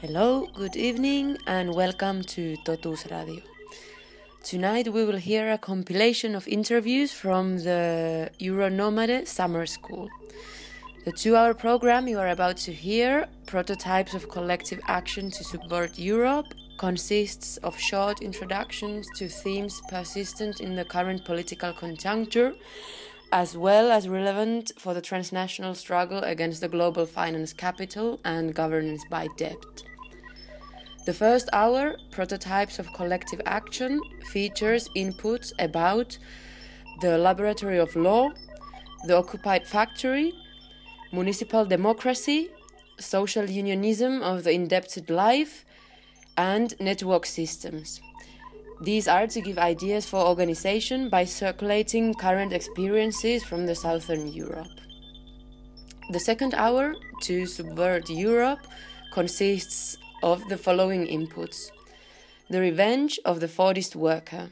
Hello, good evening, and welcome to Totus Radio. Tonight we will hear a compilation of interviews from the Euronomade Summer School. The two hour program you are about to hear, Prototypes of Collective Action to Subvert Europe, consists of short introductions to themes persistent in the current political conjuncture, as well as relevant for the transnational struggle against the global finance capital and governance by debt. The first hour, Prototypes of Collective Action, features inputs about the Laboratory of Law, the Occupied Factory, municipal democracy, social unionism of the indebted life, and network systems. These are to give ideas for organization by circulating current experiences from the Southern Europe. The second hour, to subvert Europe, consists of the following inputs the revenge of the Fordist worker,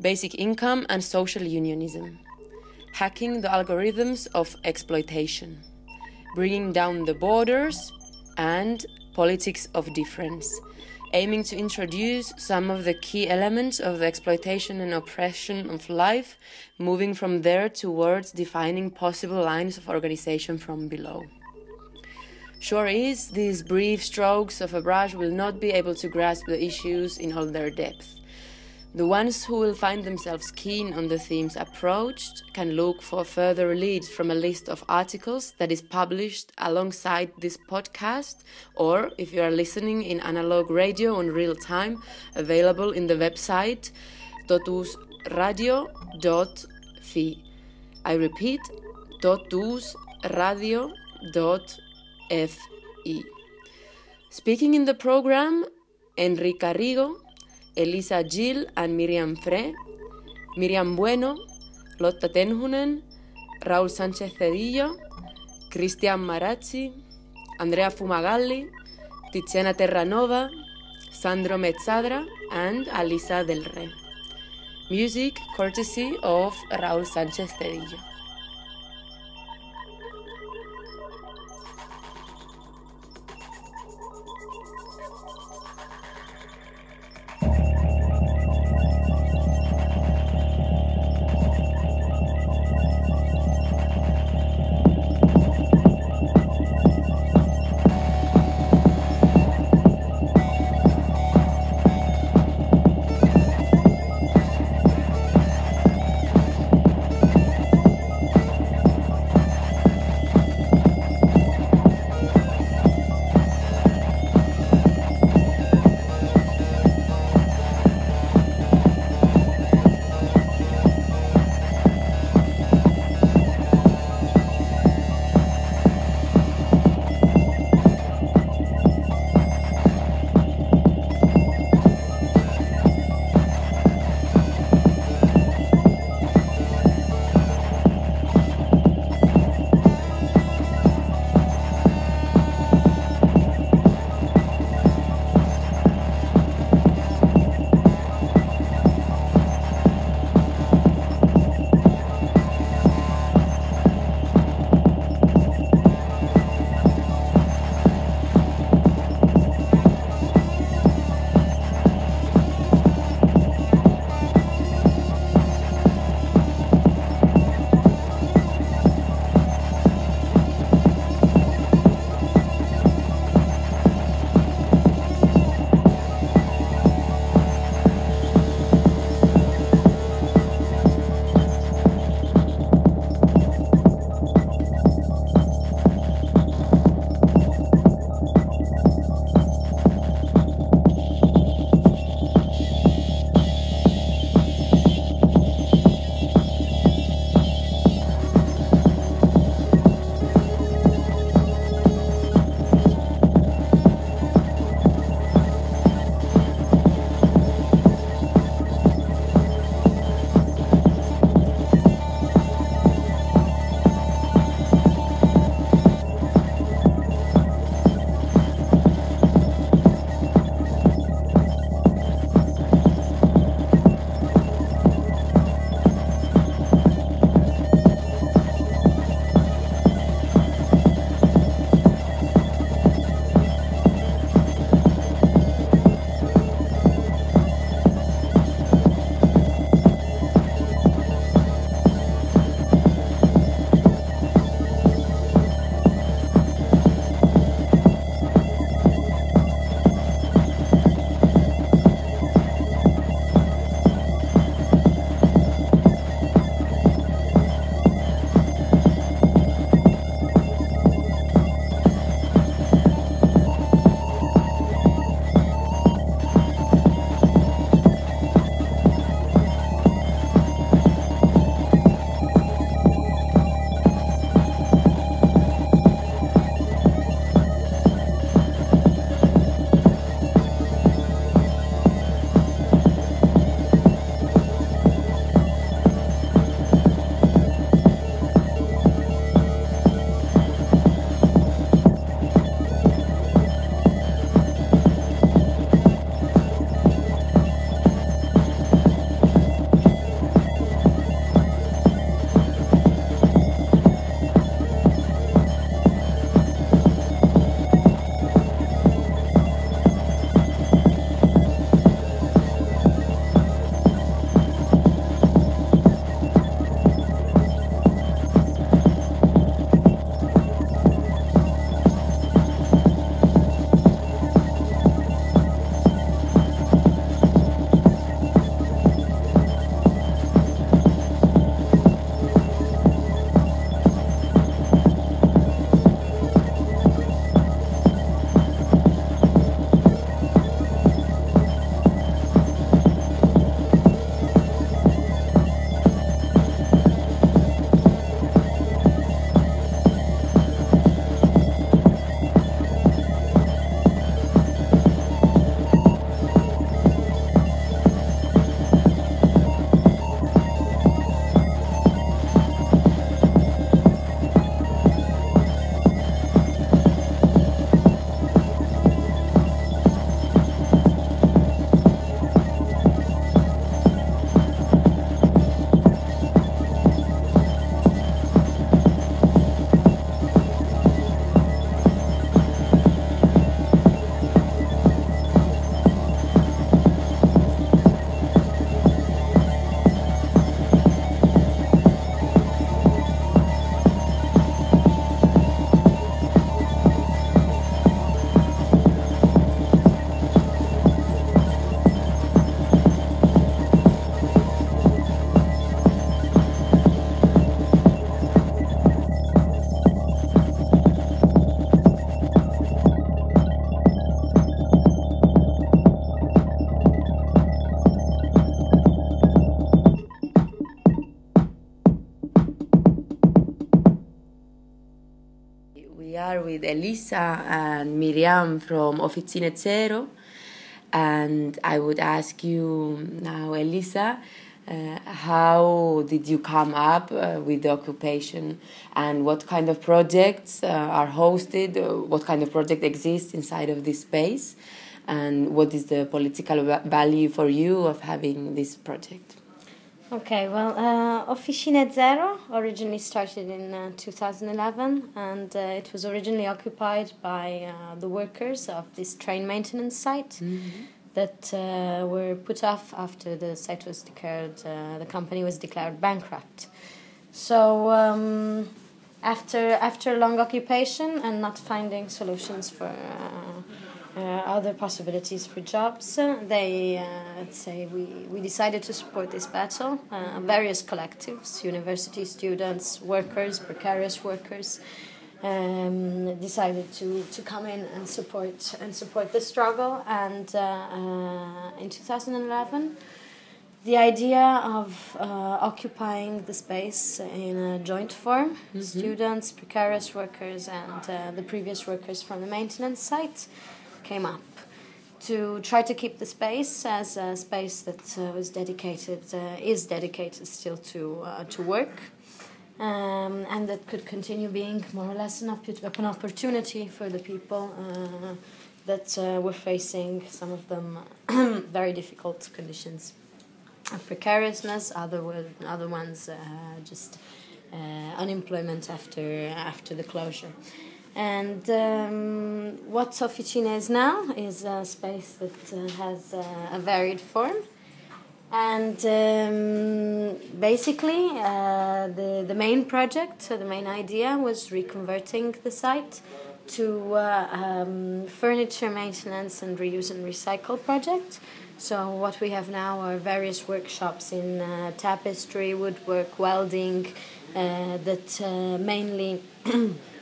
basic income and social unionism, hacking the algorithms of exploitation, bringing down the borders, and politics of difference, aiming to introduce some of the key elements of the exploitation and oppression of life, moving from there towards defining possible lines of organization from below. Sure is, these brief strokes of a brush will not be able to grasp the issues in all their depth. The ones who will find themselves keen on the themes approached can look for further leads from a list of articles that is published alongside this podcast, or if you are listening in analog radio on real time, available in the website totusradio.fi. I repeat, totusradio.fi. Speaking in the program, Enrica Rigo, Elisa Gil and Miriam Fre, Miriam Bueno, Lotta Tenhunen, Raúl Sánchez Cedillo, Christian Marazzi, Andrea Fumagalli, Tiziana Terranova, Sandro Mezzadra, and Alisa Del Re. Music courtesy of Raúl Sánchez Cedillo. With Elisa and Miriam from Officine Zero. And I would ask you now, Elisa, uh, how did you come up uh, with the occupation and what kind of projects uh, are hosted? What kind of project exists inside of this space? And what is the political value for you of having this project? Okay, well, uh, Officine Zero originally started in uh, 2011 and uh, it was originally occupied by uh, the workers of this train maintenance site. Mm -hmm that uh, were put off after the site was declared, uh, the company was declared bankrupt. So um, after after long occupation and not finding solutions for other possibilities for jobs, uh, they uh, let's say we, we decided to support this battle. various collectives, university students, workers, precarious workers um, decided to, to come in and support and support the struggle. And uh, uh, in 2011, the idea of uh, occupying the space in a joint form, mm-hmm. students, precarious workers, and uh, the previous workers from the maintenance site, came up to try to keep the space as a space that uh, was dedicated uh, is dedicated still to to work um, and that could continue being more or less an, an opportunity for the people uh, that uh, were facing some of them very difficult conditions of precariousness, other other ones uh, just uh, unemployment after after the closure. And um, what Officine is now is a space that uh, has a varied form and um, basically, uh, the, the main project, so the main idea was reconverting the site to uh, um, furniture maintenance and reuse and recycle project. So what we have now are various workshops in uh, tapestry, woodwork, welding, uh, that uh, mainly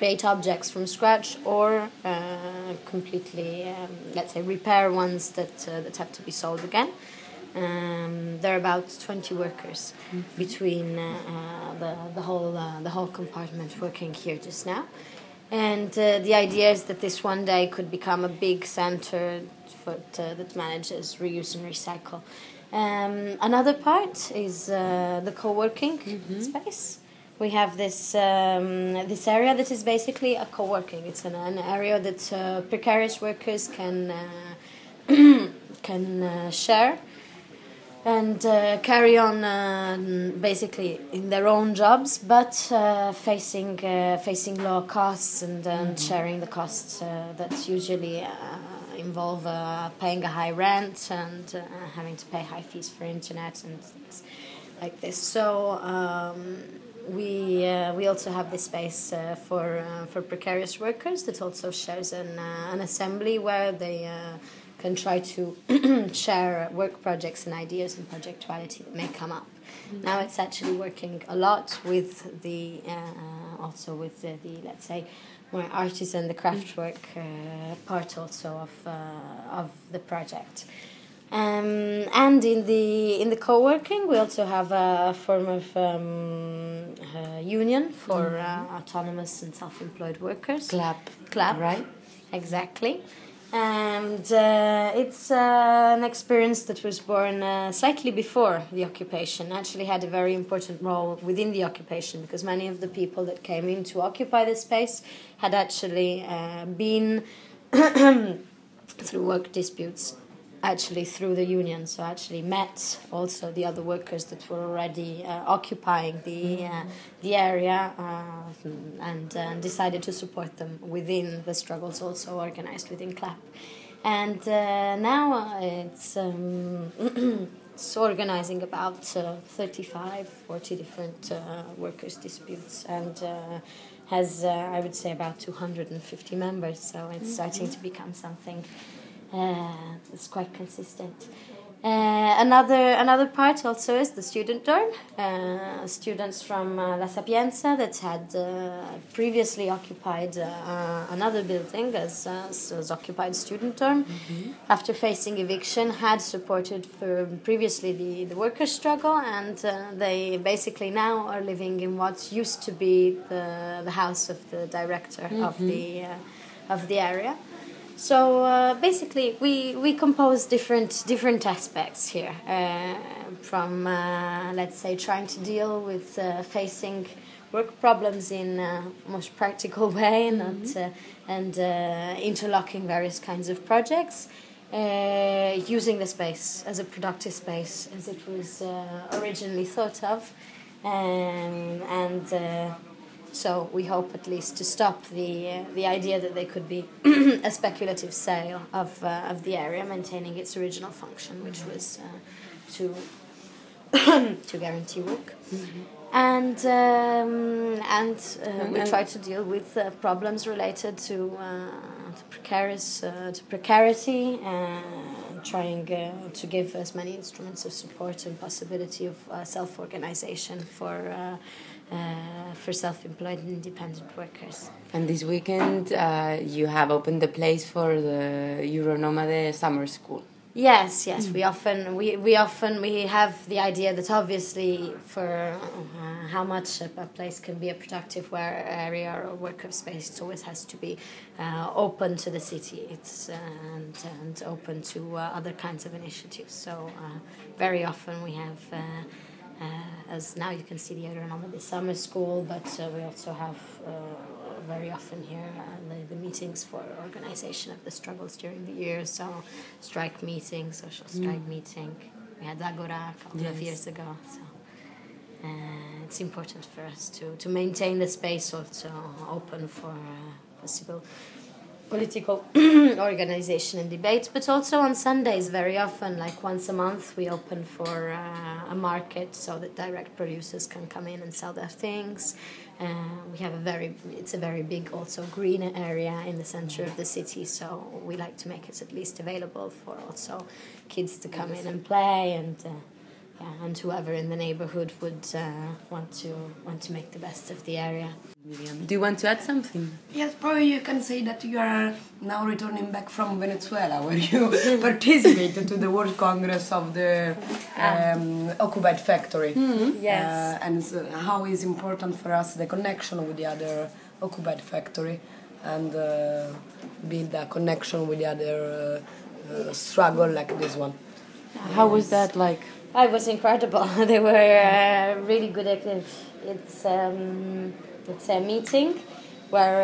create objects from scratch or uh, completely, um, let's say, repair ones that that have to be sold again. Um, there are about 20 workers mm-hmm. between uh, uh, the, the, whole, uh, the whole compartment working here just now. And uh, the idea is that this one day could become a big center for, uh, that manages reuse and recycle. Um, another part is uh, the co working mm-hmm. space. We have this um, this area that is basically a co-working. It's an, an area that precarious workers can can share and uh, carry on uh, basically in their own jobs, but uh, facing uh, facing low costs and, and mm-hmm. sharing the costs uh, that usually uh, involve paying a high rent and having to pay high fees for internet and things like this. So. Um, we we also have this space for for precarious workers that also shares an an assembly where they can try to share work projects and ideas and projectuality that may come up. Mm-hmm. Now it's actually working a lot with the uh, also with the, the, let's say more artisan the craftwork uh, part also of uh, of the project. Um, and in the in the co-working, we also have a form of um, union for mm-hmm. Uh, autonomous and self-employed workers. CLAP, CLAP, right? Exactly and uh, it's uh, an experience that was born uh, slightly before the occupation actually had a very important role within the occupation because many of the people that came in to occupy the space had actually uh, been through work disputes actually through the union. So actually met also the other workers that were already uh, occupying the uh, the area uh, and uh, decided to support them within the struggles also organized within CLAP. And uh, now uh, it's um, it's organizing about 35 40 different workers disputes and has I would say about 250 members. So it's starting to become something uh, it's quite consistent. Uh, another another part also is the student dorm. Uh, students from uh, La Sapienza that had uh, previously occupied uh, another building as, as occupied student dorm, mm-hmm. after facing eviction, had supported for previously the, the workers' struggle, and uh, they basically now are living in what used to be the, the house of the director mm-hmm. of the of the area. So uh, basically, we, we compose different different aspects here, uh, from uh, let's say trying to deal with uh, facing work problems in a most practical way, and mm-hmm. not, uh, and uh, interlocking various kinds of projects, using the space as a productive space as it was originally thought of, um, and so we hope at least to stop the uh, the idea that there could be a speculative sale of uh, of the area, maintaining its original function, which was uh, to to guarantee work. Mm-hmm. And um, and uh, we try to deal with uh, problems related to uh, to precarious to precarity, trying to give as many instruments of support and possibility of self organization for uh, for self-employed and independent workers. And this weekend, uh, you have opened the place for the Euronomade Summer School. Yes, yes. Mm. We often we, we often we have the idea that obviously for uh, how much a, a, place can be a productive area or worker space, it always has to be uh, open to the city. It's uh, and, and open to uh, other kinds of initiatives. So uh, very often we have uh, as now you can see the Euronomade Summer School, but uh, we also have uh, very often here the, the, meetings for organization of the struggles during the year. So strike meeting, social mm. strike mm. meeting. We had Agora a couple yes. of years ago. So uh, it's important for us to, to maintain the space also open for uh, possible political organization and debate, but also on Sundays, very often, like once a month, we open for uh, a market so that direct producers can come in and sell their things. Uh, we have a very, it's a very big, also green area in the center of the city, so we like to make it at least available for also kids to come in and play and. Uh, yeah, and whoever in the neighborhood would uh, want to want to make the best of the area. Do you want to add something? Yes, probably you can say that you are now returning back from Venezuela, where you participated to the World Congress of the um, occupied factory. Mm-hmm. Yes, uh, and so how is important for us the connection with the other occupied factory, and uh, build a connection with the other uh, uh, struggle like this one. How was that like? Oh, it was incredible. they were uh, really good at it. It's um, it's a meeting where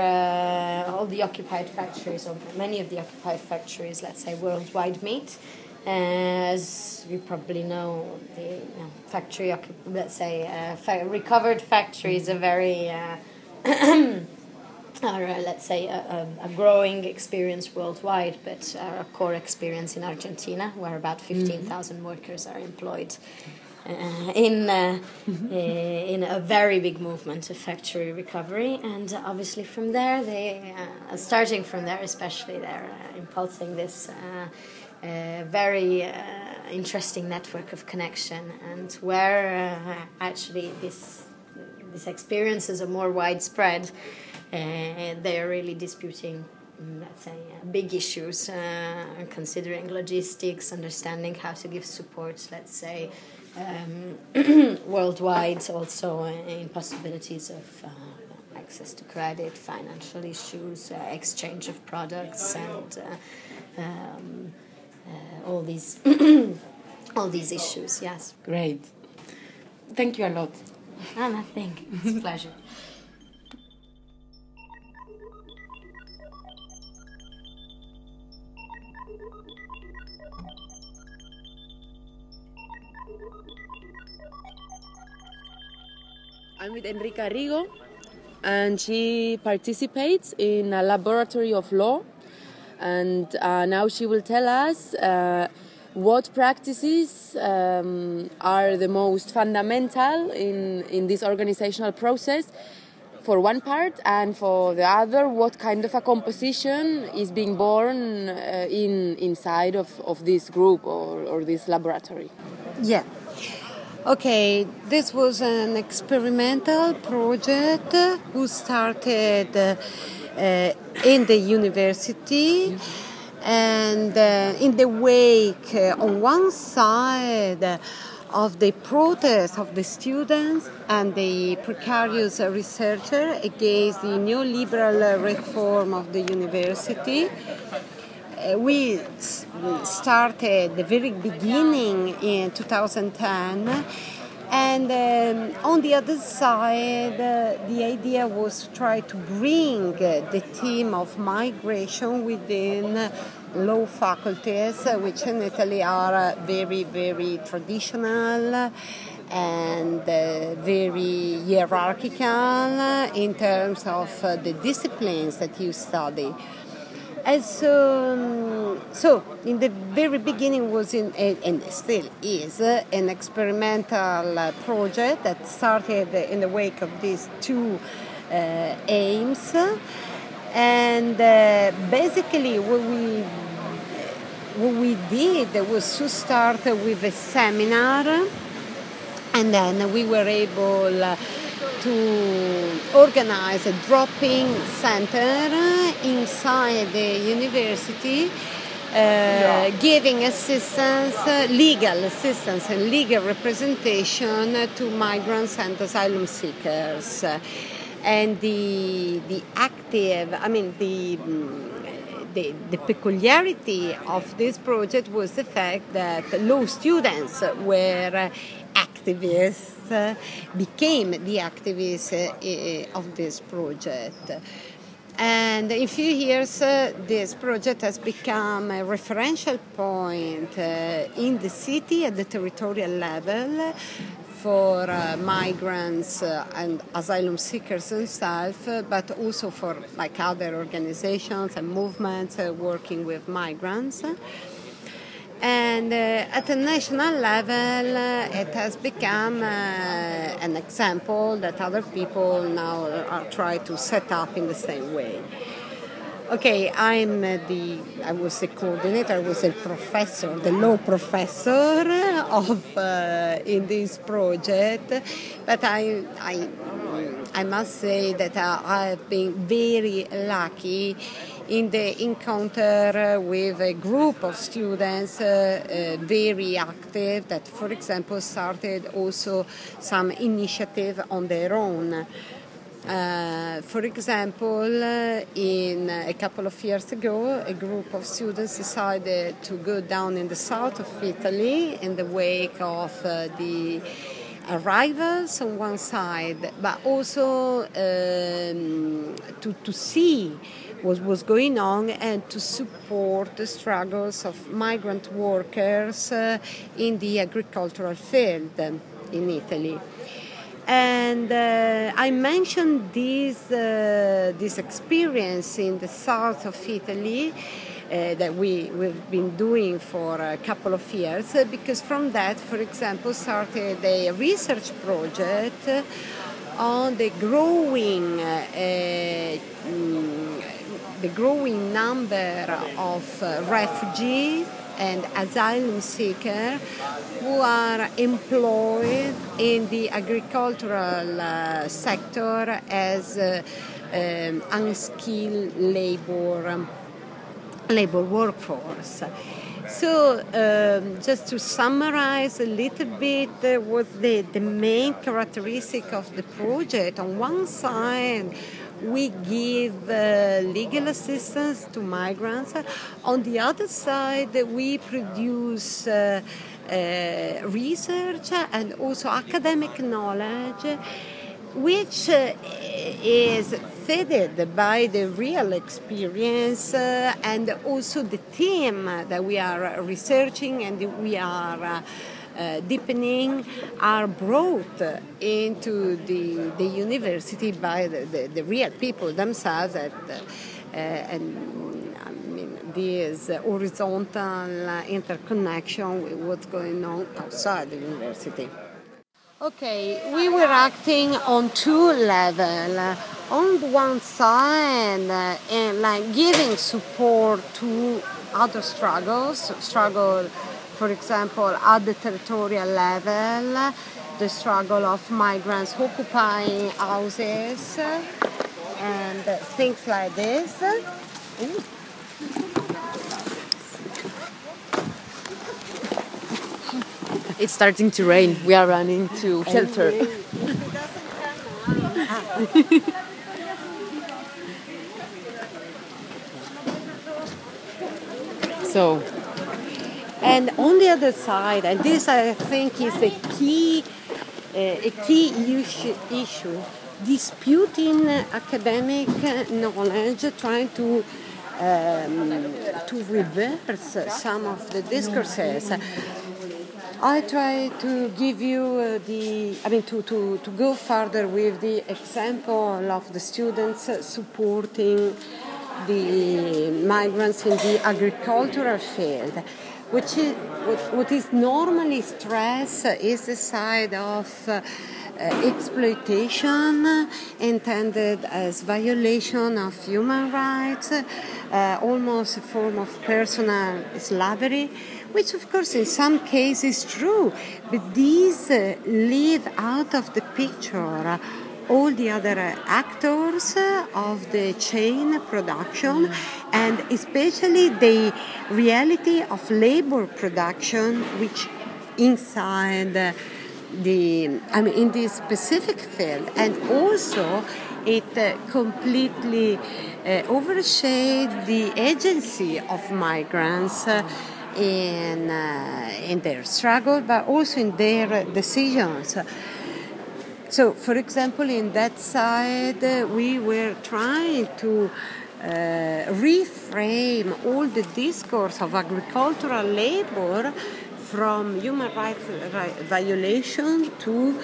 uh, all the occupied factories, or many of the occupied factories, let's say worldwide, meet. Uh, as you probably know, the you know, factory, let's say, uh, fa- recovered factories are very uh, are, uh, let's say, a, a, growing experience worldwide, but a core experience in Argentina, where about mm-hmm. 15,000 mm-hmm. workers are employed. Uh, in uh, uh, in a very big movement of factory recovery, and obviously from there they uh, starting from there especially they're uh, impulsing this very interesting network of connection, and where actually this these experiences are more widespread and they are really disputing mm, let's say uh, big issues uh, considering logistics understanding how to give support let's say um, worldwide also in possibilities of uh, access to credit financial issues uh, exchange of products and uh, um, uh, all these all these issues yes. Great. Thank you a lot. Ah, nothing it's a pleasure I'm with Enrica Rigo, and she participates in a laboratory of law. And uh, now she will tell us uh, what practices um, are the most fundamental in, in this organizational process for one part, and for the other, what kind of a composition is being born uh, in inside of, of this group or, or this laboratory? Yeah. Okay, this was an experimental project who started uh, in the university and uh, in the wake uh, on one side of the protest of the students and the precarious researcher against the neoliberal reform of the university. We started the very beginning in 2010 and um, on the other side, uh, the idea was to try to bring the theme of migration within law faculties, uh, which in Italy are uh, very, very traditional and uh, very hierarchical in terms of uh, the disciplines that you study. So, um, so in the very beginning was in, and still is, an experimental project that started in the wake of these two uh, aims. And uh, basically, what we what we did was to start with a seminar, and then we were able to organize a drop-in center inside the university uh, giving assistance, uh, legal assistance and legal representation to migrants and asylum seekers. And the, the active, I mean, the, the, the peculiarity of this project was the fact that law students were activists uh, became the activists uh, of this project. And in few years, uh, this project has become a referential point uh, in the city at the territorial level for uh, migrants uh, and asylum seekers themselves, but also for like other organizations and movements working with migrants. And uh, at a national level, uh, it has become uh, an example that other people now are trying to set up in the same way. Okay, I'm the, I was the coordinator, I was a professor, the law professor of uh, in this project, but I, I, I must say that I have been very lucky in the encounter with a group of students uh, uh, very active that, for example, started also some initiative on their own. Uh, for example, uh, in a couple of years ago, a group of students decided to go down in the south of Italy in the wake of uh, the arrivals on one side, but also um, to, to see what was going on and to support the struggles of migrant workers uh, in the agricultural field in Italy. And uh, I mentioned this, uh, this experience in the south of Italy uh, that we, we've been doing for a couple of years uh, because from that, for example, started a research project on the growing uh, mm, the growing number of uh, refugees and asylum seekers who are employed in the agricultural uh, sector as uh, um, unskilled labor um, labor workforce. So, um, just to summarize a little bit, uh, what the, the main characteristic of the project on one side we give uh, legal assistance to migrants. On the other side, we produce uh, uh, research and also academic knowledge which uh, is fed by the real experience uh, and also the team that we are researching and we are uh, deepening are brought into the, the university by the, the, the real people themselves that, uh, and I mean, this horizontal interconnection with what's going on outside the university. Okay, we were acting on two levels. On one side, uh, and like giving support to other struggles, struggle, for example, at the territorial level, the struggle of migrants occupying houses and things like this. Ooh. It's starting to rain. We are running to shelter. so, and on the other side, and this I think is a key, uh, a key issue, disputing academic knowledge, trying to um, to reverse some of the discourses. I try to give you uh, the, I mean, to, to, to go further with the example of the students supporting the migrants in the agricultural field, which is, what, is normally stressed is the side of uh, exploitation intended as violation of human rights, uh, almost a form of personal slavery which of course in some cases is true, but these uh, leave out of the picture all the other uh, actors of the chain production and especially the reality of labor production which inside uh, the I mean in this specific field and also it uh, completely uh, overshaded the agency of migrants uh, in, uh, in their struggle, but also in their decisions. So, for example, in that side, uh, we were trying to uh, reframe all the discourse of agricultural labor from human rights violation to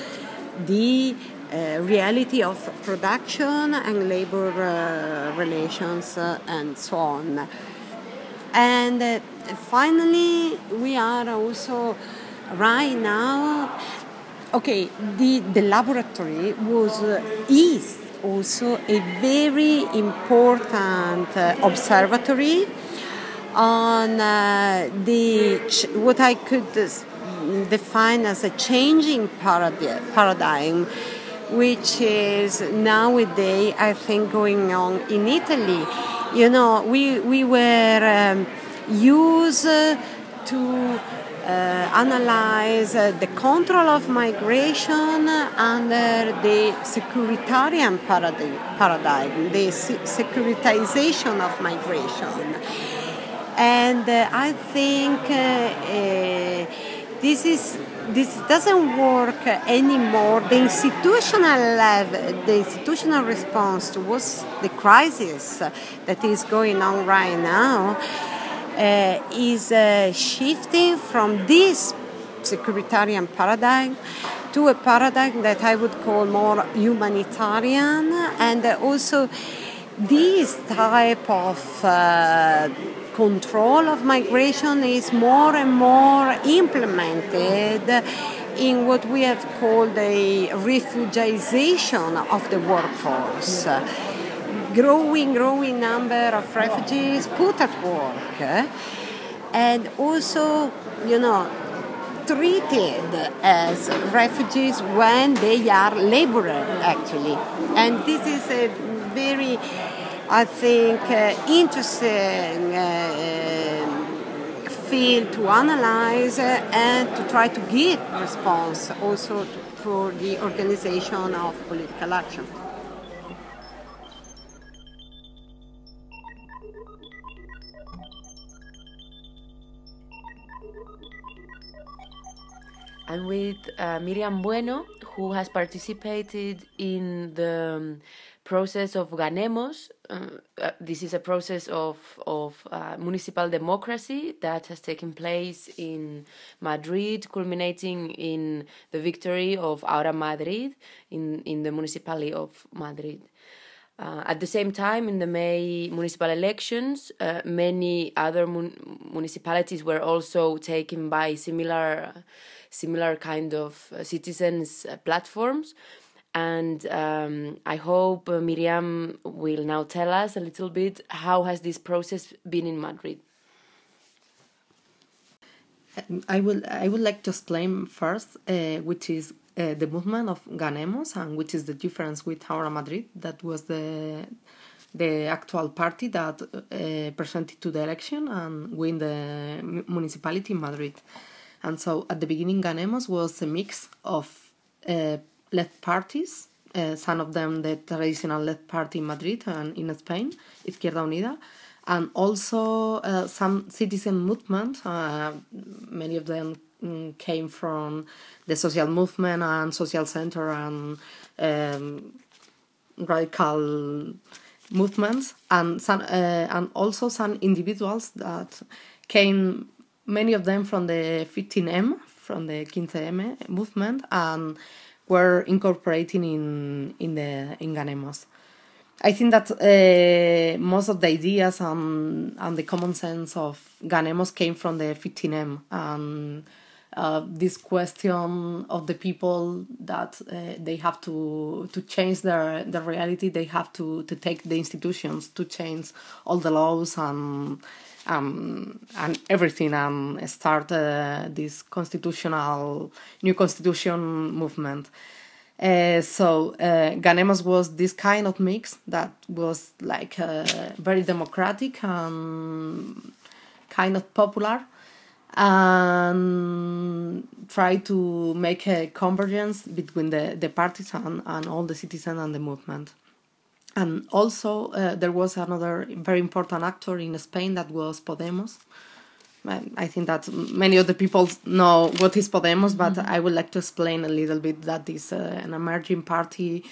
the uh, reality of production and labor uh, relations uh, and so on. And uh, finally, we are also right now. Okay, the, the laboratory was uh, is also a very important uh, observatory on uh, the what I could define as a changing paradigm, which is nowadays I think going on in Italy. You know, we, we were um, used to analyze uh, the control of migration under the securitarian paradigm, paradigm the securitization of migration. And uh, I think uh, this is this doesn't work anymore. The institutional level, the institutional response to towards the crisis that is going on right now uh, is uh, shifting from this securitarian paradigm to a paradigm that I would call more humanitarian and also this type of uh, control of migration is more and more implemented in what we have called a refugization of the workforce. Growing, growing number of refugees put at work, and also, you know, treated as refugees when they are laborers, actually. And this is a very I think, uh, interesting uh, field to analyze and to try to give response also for the organization of political action. And with uh, Miriam Bueno, who has participated in the um, process of Ganemos. Uh, uh, this is a process of, of uh, municipal democracy that has taken place in Madrid, culminating in the victory of Ahora Madrid in, in the municipality of Madrid. Uh, at the same time, in the May municipal elections, uh, many other mun- municipalities were also taken by similar, similar kind of uh, citizens uh, platforms. And um, I hope uh, Miriam will now tell us a little bit how has this process been in Madrid. I will I would like to explain first, uh, which is uh, the movement of Ganemos and which is the difference with Ahora Madrid. That was the the actual party that uh, presented to the election and win the municipality in Madrid. And so at the beginning, Ganemos was a mix of uh, left parties, uh, some of them the traditional left party in Madrid and in Spain, Izquierda Unida, and also uh, some citizen movement. Uh, many of them mm, came from the social movement and social center and um, radical movements, and some, uh, and also some individuals that came. Many of them from the 15M, from the 15M movement, and were incorporating in in the in Ganemos. I think that uh, most of the ideas and, and the common sense of Ganemos came from the 15M and uh, this question of the people that uh, they have to to change their their reality, they have to to take the institutions to change all the laws and um, and everything and start uh, this constitutional new constitution movement. Uh, so uh, was this kind of mix that was like uh, very democratic and kind of popular and try to make a convergence between the, the parties and, and all the citizens and the movement. And also, uh, there was another very important actor in Spain that was Podemos. I think that many of the people know what is Podemos, but mm-hmm. I would like to explain a little bit that is uh, an emerging party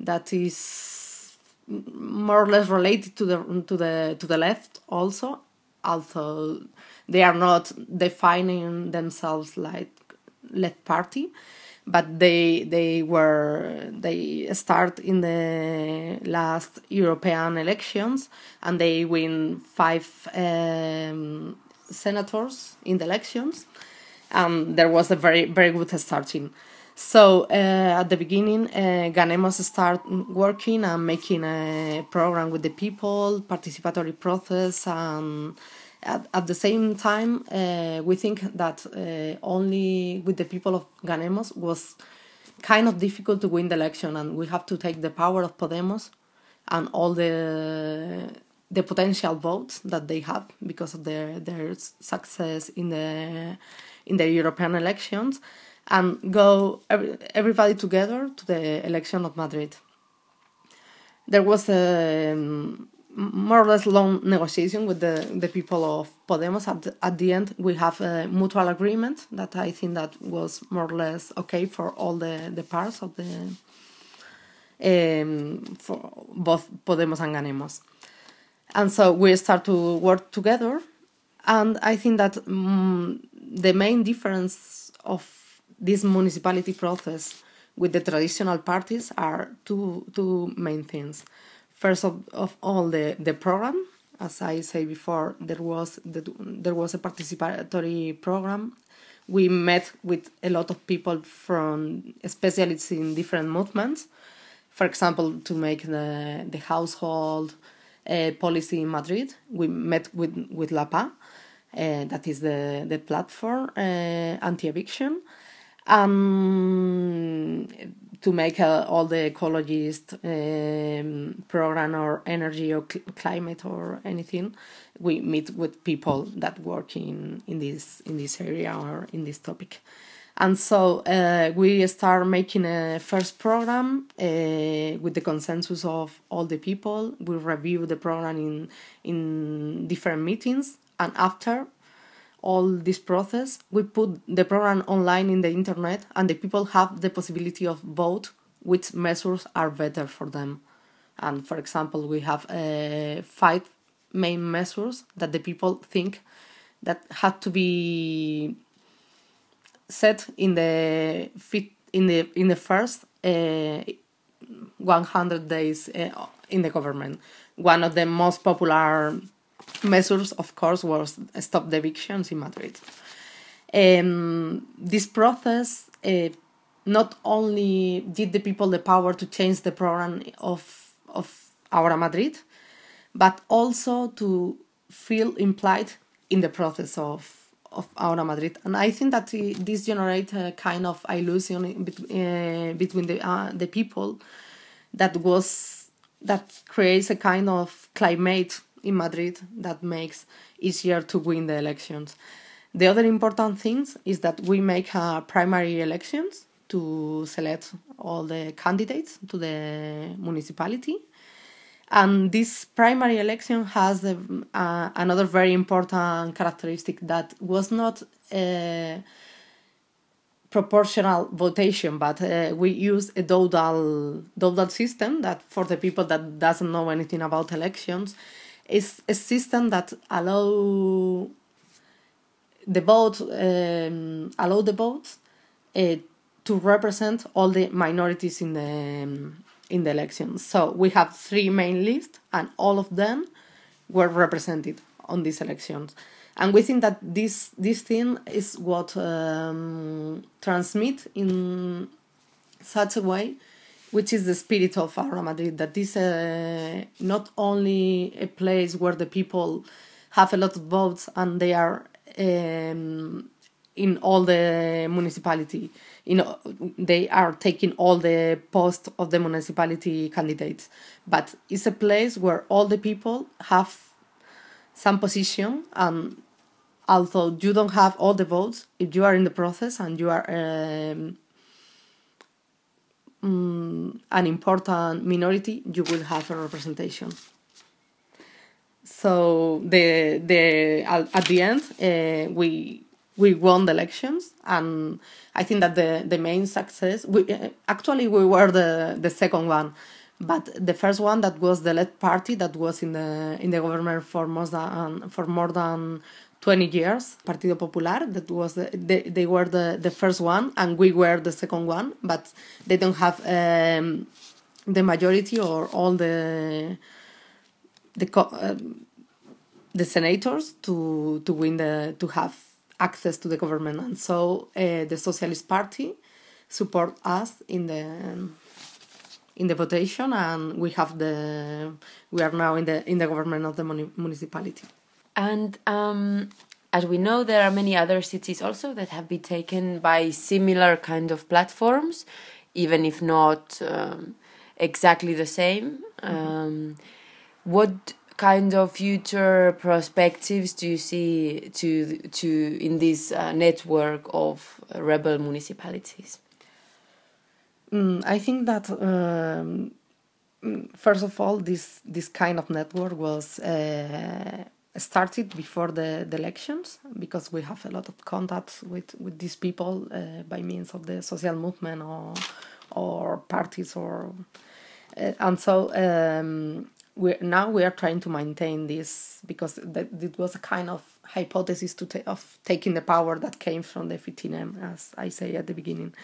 that is more or less related to the to the to the left also, although they are not defining themselves like left party but they they were they start in the last European elections and they win five um, senators in the elections. And there was a very very good starting. So uh, at the beginning uh, ganemos start working and making a program with the people participatory process and at, at the same time, uh, we think that uh, only with the people of Ganemos was kind of difficult to win the election, and we have to take the power of Podemos and all the the potential votes that they have because of their their success in the in the European elections, and go every, everybody together to the election of Madrid. There was a um, more or less long negotiation with the, the people of Podemos. At the, at the end, we have a mutual agreement that I think that was more or less okay for all the, the parts of the um, for both Podemos and Ganemos. And so we start to work together, and I think that um, the main difference of this municipality process with the traditional parties are two two main things first of, of all the, the program. As i say before there was the, there was a participatory program. We met with a lot of people from specialists in different movements. For example to make the, the household uh, policy in madrid we met with, with la PAH uh, that is the, the platform uh, anti-eviction. Um, to make uh, all the ecologist um, program or energy or cl- climate or anything we meet with people that work in, in this in this area or in this topic. And so uh, we start making a first program uh, with the consensus of all the people. We review the program in in different meetings. And after all this process, we put the program online in the internet, and the people have the possibility of vote which measures are better for them. And for example, we have uh, five main measures that the people think that had to be set in the in the in the first uh, 100 days uh, in the government. One of the most popular measures, of course, were stop the evictions in Madrid. Um, this process uh, not only did the people the power to change the program of of Ahora Madrid, but also to feel implied in the process of of Ahora Madrid. And I think that this generates a kind of illusion uh, between the uh, the people that was that creates a kind of climate in Madrid that makes easier to win the elections. The other important thing is that we make uh, primary elections to select all the candidates to the municipality. And this primary election has uh, another very important characteristic that was not a proportional votation, but uh, we use a Dowdall Dowdall system that for the people that doesn't know anything about elections is a system that allow the vote um, allow the votes uh, to represent all the minorities in the um, in the elections. So we have three main lists, and all of them were represented on these elections. And we think that this this thing is what um, transmit in such a way, which is the spirit of Ahora Madrid. that That is uh, not only a place where the people have a lot of votes and they are um, in all the municipality you know they are taking all the post of the municipality candidates but it's a place where all the people have some position and although you don't have all the votes if you are in the process and you are um, um, an important minority you will have a representation. So the the at the end uh, we we won the elections and i think that the the main success we actually we were the the second one but the first one that was the led party that was in the in the government for more than for more than 20 years partido popular that was the, they, they were the the first one and we were the second one but they don't have um, the majority or all the the uh, the senators to to win the to have access to the government, and so uh, the Socialist Party support us in the in the votation, and we have the we are now in the in the government of the municipality. And um, as we know, there are many other cities also that have been taken by similar kind of platforms, even if not um, exactly the same. Mm-hmm. Um, what kind of future perspectives do you see to to in this uh, network of rebel municipalities? Mm, I think that um, first of all, this this kind of network was uh, started before the, the, elections because we have a lot of contacts with with these people uh, by means of the social movement or or parties or uh, and so um, we now we are trying to maintain this because it was a kind of hypothesis to ta- of taking the power that came from the 15M, as I say at the beginning.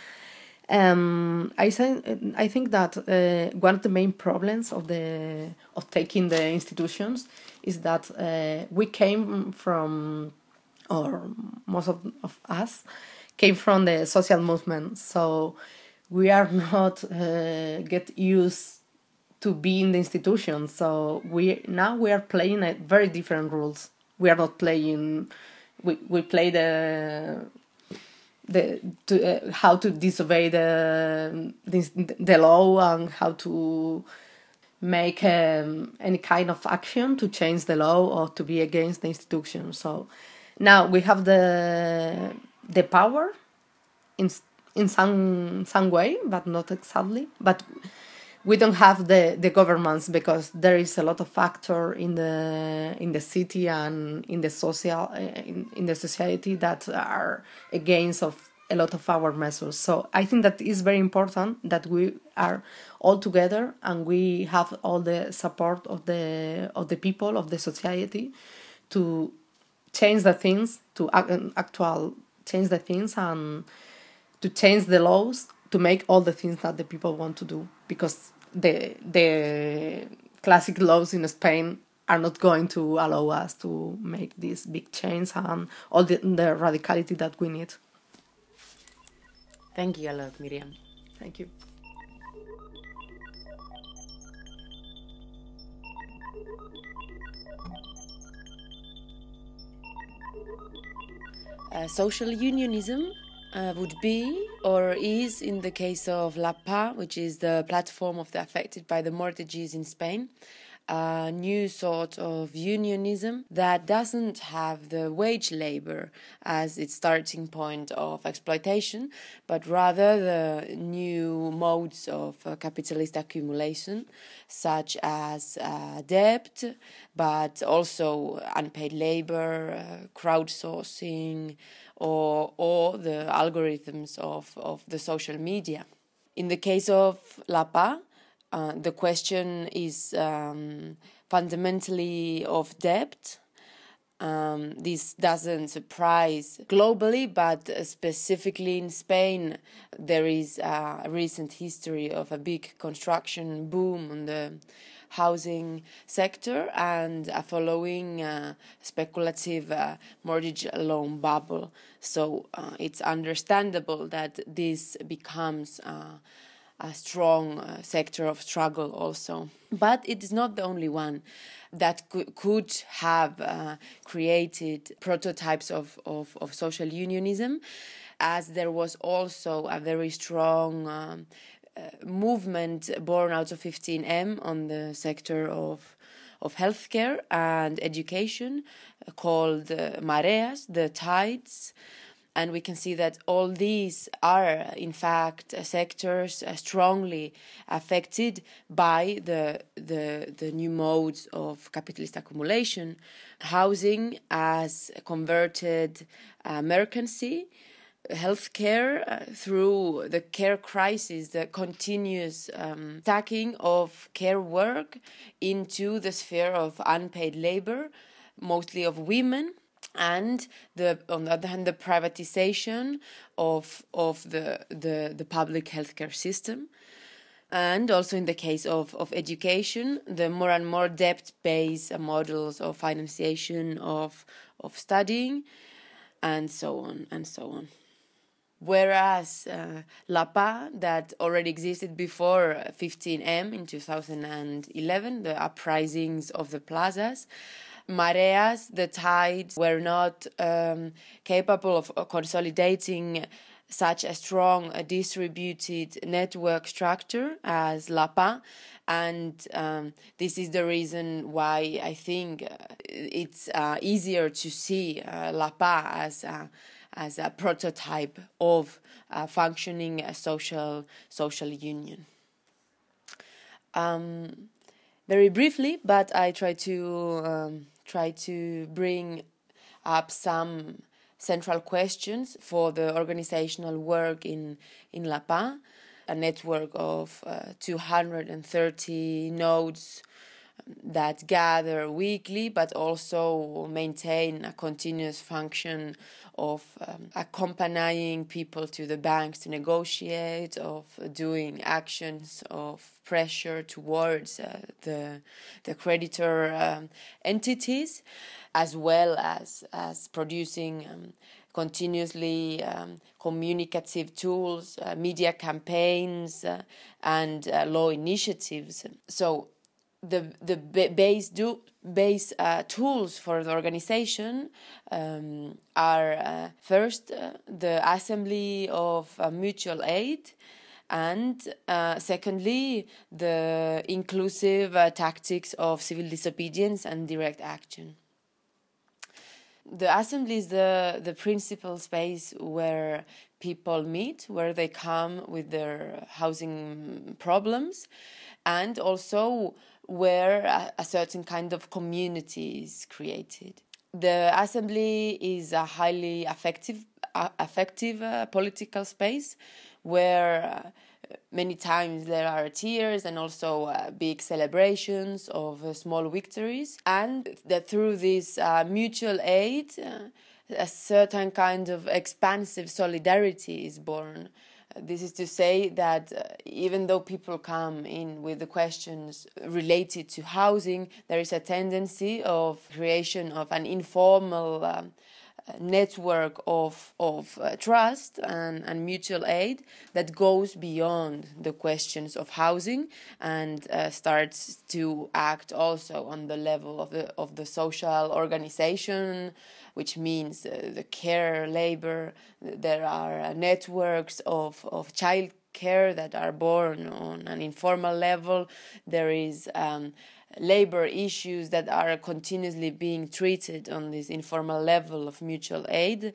Um, I say, I think that uh, one of the main problems of the of taking the institutions is that uh, we came from, or most of, of us came from the social movement, so we are not uh, get used to be in the institution. So we now we are playing at very different rules. We are not playing. We we play the the to, uh, how to disobey the, the the law and how to make um, any kind of action to change the law or to be against the institution. So now we have the the power in in some some way, but not exactly. But we don't have the the governments because there is a lot of factor in the in the city and in the social eh, in, in the society that are against of a lot of our measures. So i think that is very important that we are all together and we have all the support of the of the people of the society to change the things to actual change the things and to change the laws to make all the things that the people want to do because the the classic laws in Spain are not going to allow us to make these big changes and all the, the radicality that we need. Thank you a lot, Miriam. Thank you. Uh, social unionism uh, would be or is in the case of La PAH, which is the platform of the affected by the mortgages in Spain, a new sort of unionism that doesn't have the wage labor as its starting point of exploitation, but rather the new modes of uh, capitalist accumulation, such as uh, debt, but also unpaid labor, uh, crowdsourcing, or, or the algorithms of, of the social media. In the case of La PAH, uh, the question is um, fundamentally of debt. Um, this doesn't surprise globally, but specifically in Spain, there is a recent history of a big construction boom on the housing sector and a following uh, speculative uh, mortgage loan bubble. So uh, it's understandable that this becomes uh, a strong uh, sector of struggle also. But it is not the only one that could have uh, created prototypes of, of, of, social unionism, as there was also a very strong um, uh, movement born out of 15M on the sector of of healthcare and education uh, called uh, Mareas, the tides, and we can see that all these are in fact sectors uh, strongly affected by the, the the new modes of capitalist accumulation. Housing as converted uh, mercancy healthcare uh, through the care crisis, the continuous um, stacking of care work into the sphere of unpaid labor, mostly of women, and the on the other hand the privatization of of the the, the public healthcare system. And also in the case of, of education the more and more debt based models of financiation of of studying and so on and so on. Whereas uh, La PAH that already existed before 15M in 2011 the uprisings of the plazas mareas, the tides were not um, capable of consolidating such a strong uh, distributed network structure as La PAH. And um, this is the reason why I think uh, it's uh, easier to see uh, La PAH as a, as a prototype of a functioning social social union. Um, very briefly, but I try to um, try to bring up some central questions for the organizational work in in La PAH, a network of uh, 230 nodes that gather weekly but also maintain a continuous function of um, accompanying people to the banks to negotiate of doing actions of pressure towards uh, the the creditor um, entities as well as as producing um, continuously um, communicative tools, uh, media campaigns, uh, and uh, law initiatives. So the the base do base uh, tools for the organization um, are uh, first uh, the assembly of uh, mutual aid and uh, secondly the inclusive uh, tactics of civil disobedience and direct action the assembly is the the principal space where people meet where they come with their housing problems and also where a, a certain kind of community is created. The assembly is a highly effective, effective uh, political space where uh, many times there are tears and also uh, big celebrations of uh, small victories, and that through this uh, mutual aid, a certain kind of expansive solidarity is born. This is to say that uh, even though people come in with the questions related to housing, there is a tendency of creation of an informal um, network of, of uh, trust and, and mutual aid that goes beyond the questions of housing and uh, starts to act also on the level of the, of the social organization, which means uh, the care labor. There are networks of, of child care that are born on an informal level. There is um, labor issues that are continuously being treated on this informal level of mutual aid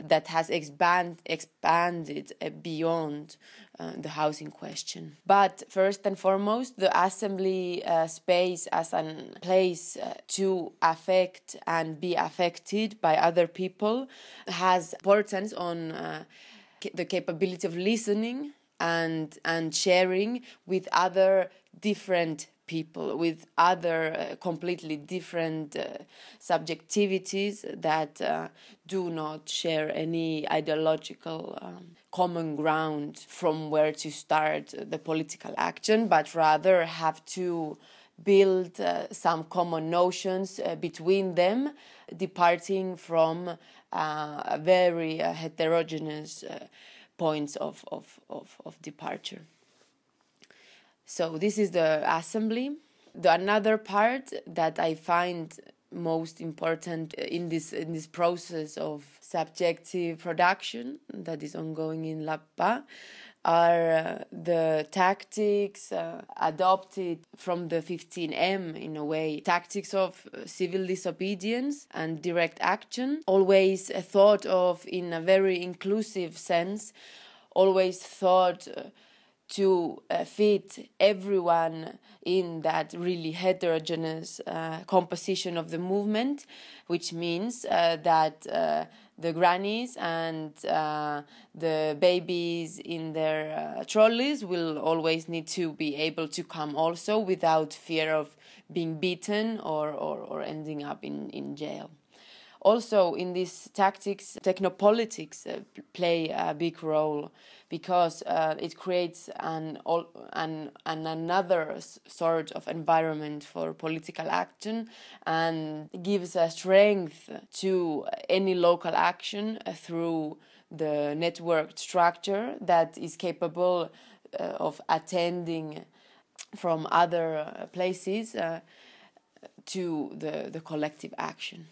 that has expand, expanded uh, beyond uh, the housing question. But first and foremost, the assembly uh, space as a place uh, to affect and be affected by other people has importance on uh, the capability of listening and and sharing with other different people with other uh, completely different uh, subjectivities that uh, do not share any ideological um, common ground from where to start the political action, but rather have to build uh, some common notions uh, between them, departing from uh, very heterogeneous points of, of, of, of departure. So this is the assembly. The another part that I find most important in this in this process of subjective production that is ongoing in La PAH are uh, the tactics uh, adopted from the 15M in a way tactics of civil disobedience and direct action always thought of in a very inclusive sense always thought uh, to uh, fit everyone in that really heterogeneous uh, composition of the movement, which means uh, that uh, the grannies and uh, the babies in their uh, trolleys will always need to be able to come also without fear of being beaten or, or, or ending up in, in jail also in these tactics, technopolitics uh, play a big role because uh, it creates an, an, an another sort of environment for political action and gives a strength to any local action uh, through the network structure that is capable uh, of attending from other places uh, to the, the collective action.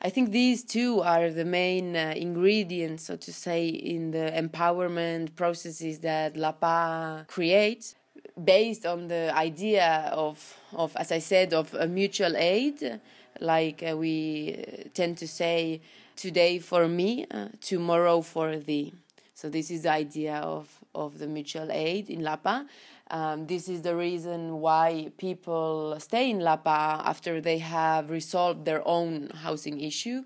I think these two are the main uh, ingredients, so to say, in the empowerment processes that La PAH creates, based on the idea of, of as I said, of a mutual aid, like uh, we uh, tend to say, today for me, uh, tomorrow for thee. So this is the idea of, of the mutual aid in La PAH. Um, this is the reason why people stay in La PAH after they have resolved their own housing issue,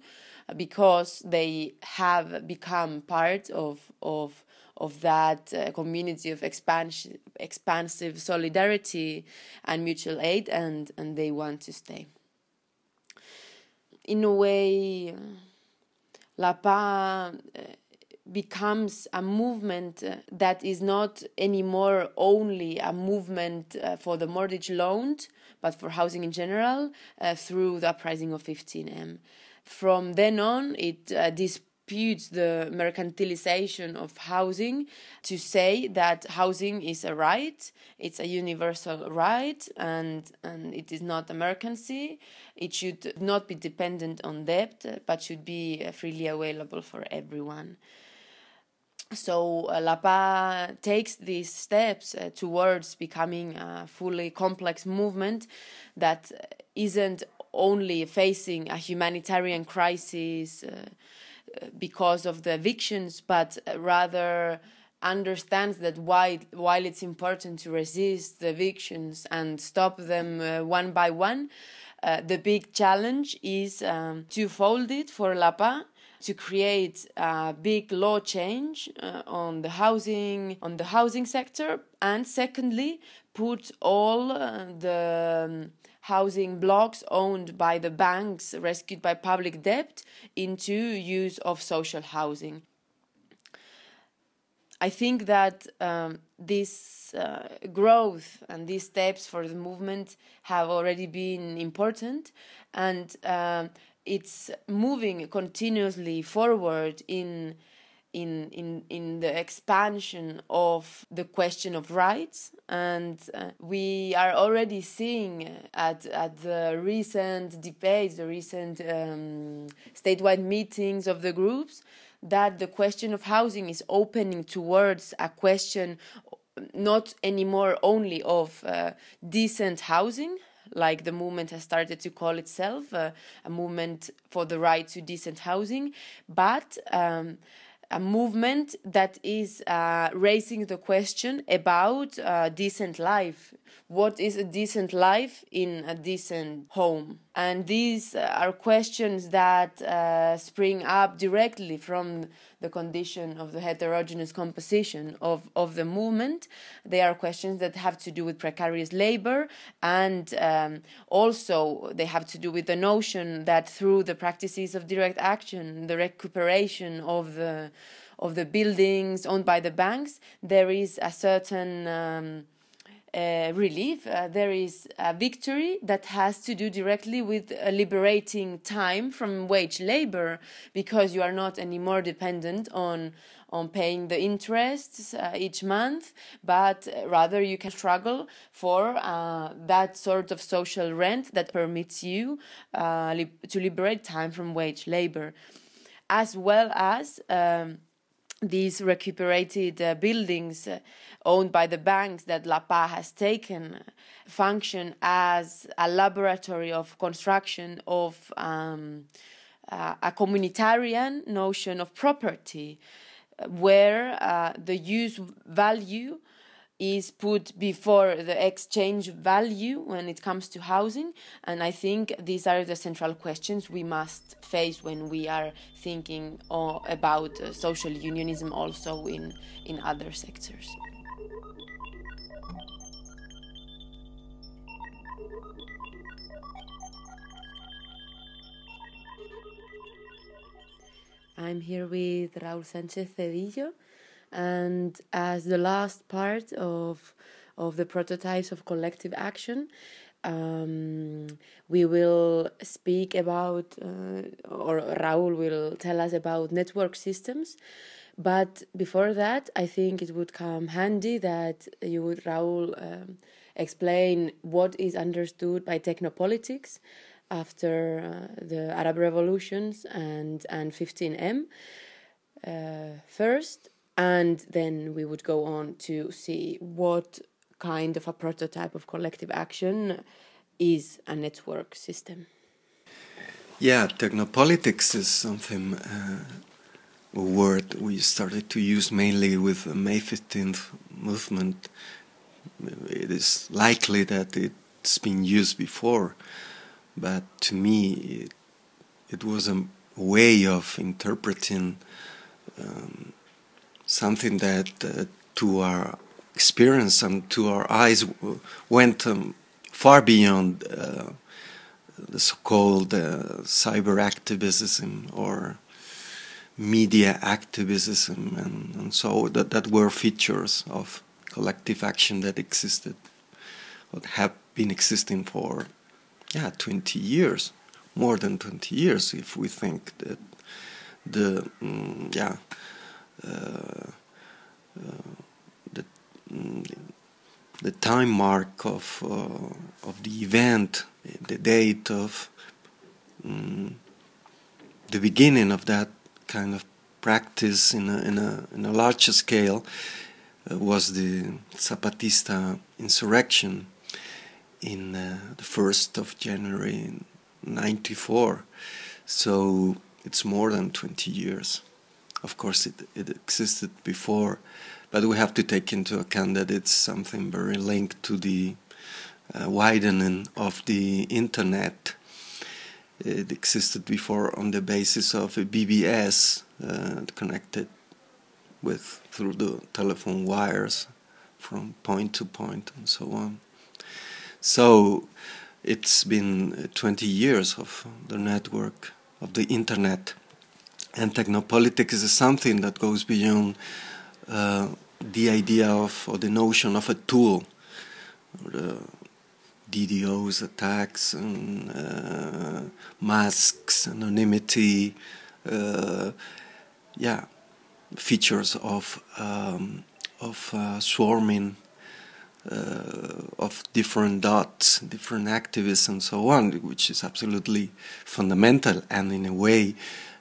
because they have become part of of of that uh, community of expansion, expansive solidarity and mutual aid, and and they want to stay. In a way, La PAH. Uh, becomes a movement uh, that is not anymore only a movement uh, for the mortgage loan, but for housing in general uh, through the uprising of 15M. From then on, it uh, disputes the mercantilization of housing to say that housing is a right, it's a universal right, and, and it is not a mercancy. It should not be dependent on debt, but should be uh, freely available for everyone so uh, La PAH takes these steps uh, towards becoming a fully complex movement that isn't only facing a humanitarian crisis uh, because of the evictions, but rather understands that while, while it's important to resist the evictions and stop them uh, one by one, uh, the big challenge is um, twofolded for La PAH to create a big law change uh, on the housing on the housing sector and secondly put all uh, the um, housing blocks owned by the banks rescued by public debt into use of social housing. I think that um, this uh, growth and these steps for the movement have already been important, and um, it's moving continuously forward in in in in the expansion of the question of rights. And uh, we are already seeing at at the recent debates the recent um, statewide meetings of the groups that the question of housing is opening towards a question not anymore only of uh, decent housing like the movement has started to call itself uh, a movement for the right to decent housing but um, a movement that is uh, raising the question about uh, decent life. What is a decent life in a decent home? And these are questions that uh, spring up directly from the condition of the heterogeneous composition of, of the movement. They are questions that have to do with precarious labor, and um, also they have to do with the notion that through the practices of direct action, the recuperation of the of the buildings owned by the banks, there is a certain um, uh, relief. Uh, there is a victory that has to do directly with uh, liberating time from wage labor because you are not anymore dependent on on paying the interests uh, each month, but rather you can struggle for uh, that sort of social rent that permits you uh, li to liberate time from wage labor, as well as. Um, these recuperated uh, buildings uh, owned by the banks that La PAH has taken function as a laboratory of construction of um, uh, a communitarian notion of property where uh, the use value is put before the exchange value when it comes to housing. And I think these are the central questions we must face when we are thinking about uh, social unionism also in, in other sectors. I'm here with Raúl Sánchez Cedillo and as the last part of of the prototypes of collective action, um, we will speak about, uh, or Raúl will tell us about network systems. But before that, I think it would come handy that you would, Raúl, um, explain what is understood by technopolitics after uh, the Arab revolutions and, and 15M. Uh, first, and then we would go on to see what kind of a prototype of collective action is a network system. Yeah, technopolitics is something, uh, a word we started to use mainly with the May 15th movement. It is likely that it's been used before, but to me, it, it was a way of interpreting um, something that uh, to our experience and to our eyes went um, far beyond uh, the so-called uh, cyber activism or media activism and, and so that, that were features of collective action that existed or have been existing for yeah 20 years more than 20 years if we think that the mm, yeah the the time mark of uh, of the event, the date of um, the beginning of that kind of practice in a in a in a larger scale uh, was the Zapatista insurrection in uh, the first of January '94. So it's more than 20 years. Of course, it, it existed before, but we have to take into account that it's something very linked to the uh, widening of the internet. It existed before on the basis of a BBS uh, connected with through the telephone wires from point to point and so on. So it's been 20 years of the network of the internet and technopolitics is something that goes beyond uh, the idea of or the notion of a tool, DDoS attacks and uh, masks, anonymity, uh, yeah, features of um, of uh, swarming uh, of different dots, different activists, and so on, which is absolutely fundamental. And in a way,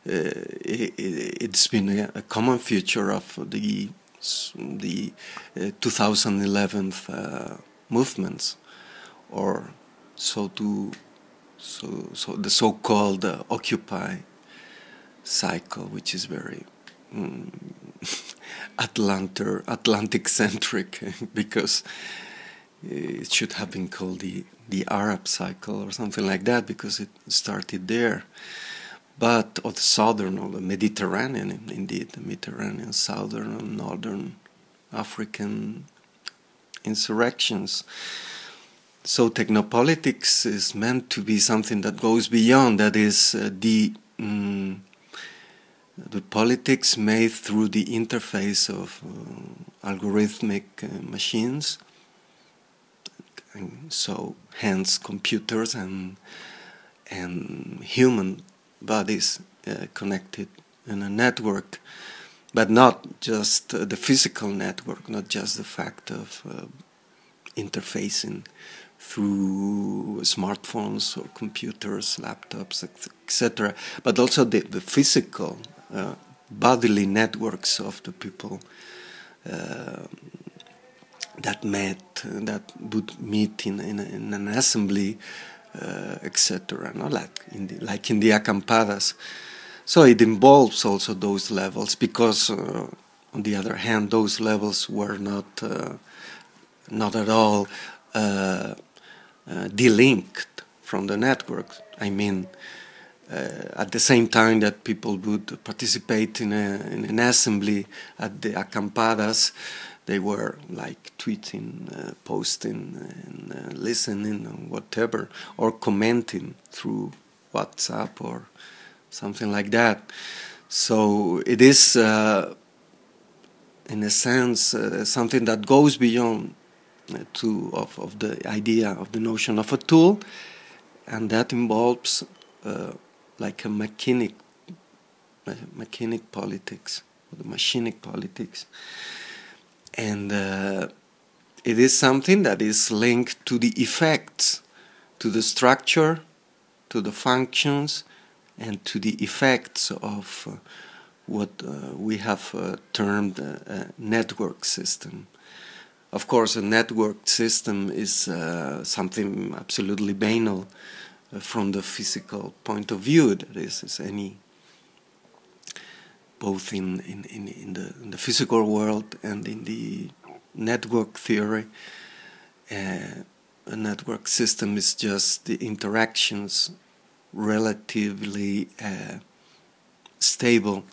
it, has been a, a, common feature of the the uh, 2011 uh, movements, or so to so so the so-called uh, Occupy cycle, which is very mm, Atlanter, Atlantic centric because it should have been called the the Arab cycle or something like that because it started there. But of the southern or the Mediterranean, indeed, the Mediterranean, southern and northern African insurrections. So technopolitics is meant to be something that goes beyond. That is uh, the um, the politics made through the interface of uh, algorithmic uh, machines, and so hence computers and and human bodies uh, connected in a network, but not just uh, the physical network, not just the fact of uh, interfacing through smartphones or computers, laptops, etc., but also the, the physical uh, bodily networks of the people uh, that met, that would meet in, in, in an assembly, uh, etc. No? Like in the like in the acampadas. So it involves also those levels because, uh, on the other hand, those levels were not uh, not at all uh, delinked from the network. I mean, uh, at the same time that people would participate in, a, in an assembly at the acampadas, they were like tweeting, uh, posting, and uh, listening, and whatever, or commenting through WhatsApp or something like that. So it is, uh, in a sense, uh, something that goes beyond uh, to of, of the idea of the notion of a tool, and that involves like a mechanic, mechanic politics, the machinic politics, and uh, it is something that is linked to the effects, to the structure, to the functions, and to the effects of uh, what uh, we have uh, termed a, network system. Of course, a network system is uh, something absolutely banal from the physical point of view. That is, is any both in, in, in, in, the, in the physical world and in the network theory. Uh, a network system is just the interactions relatively uh, stable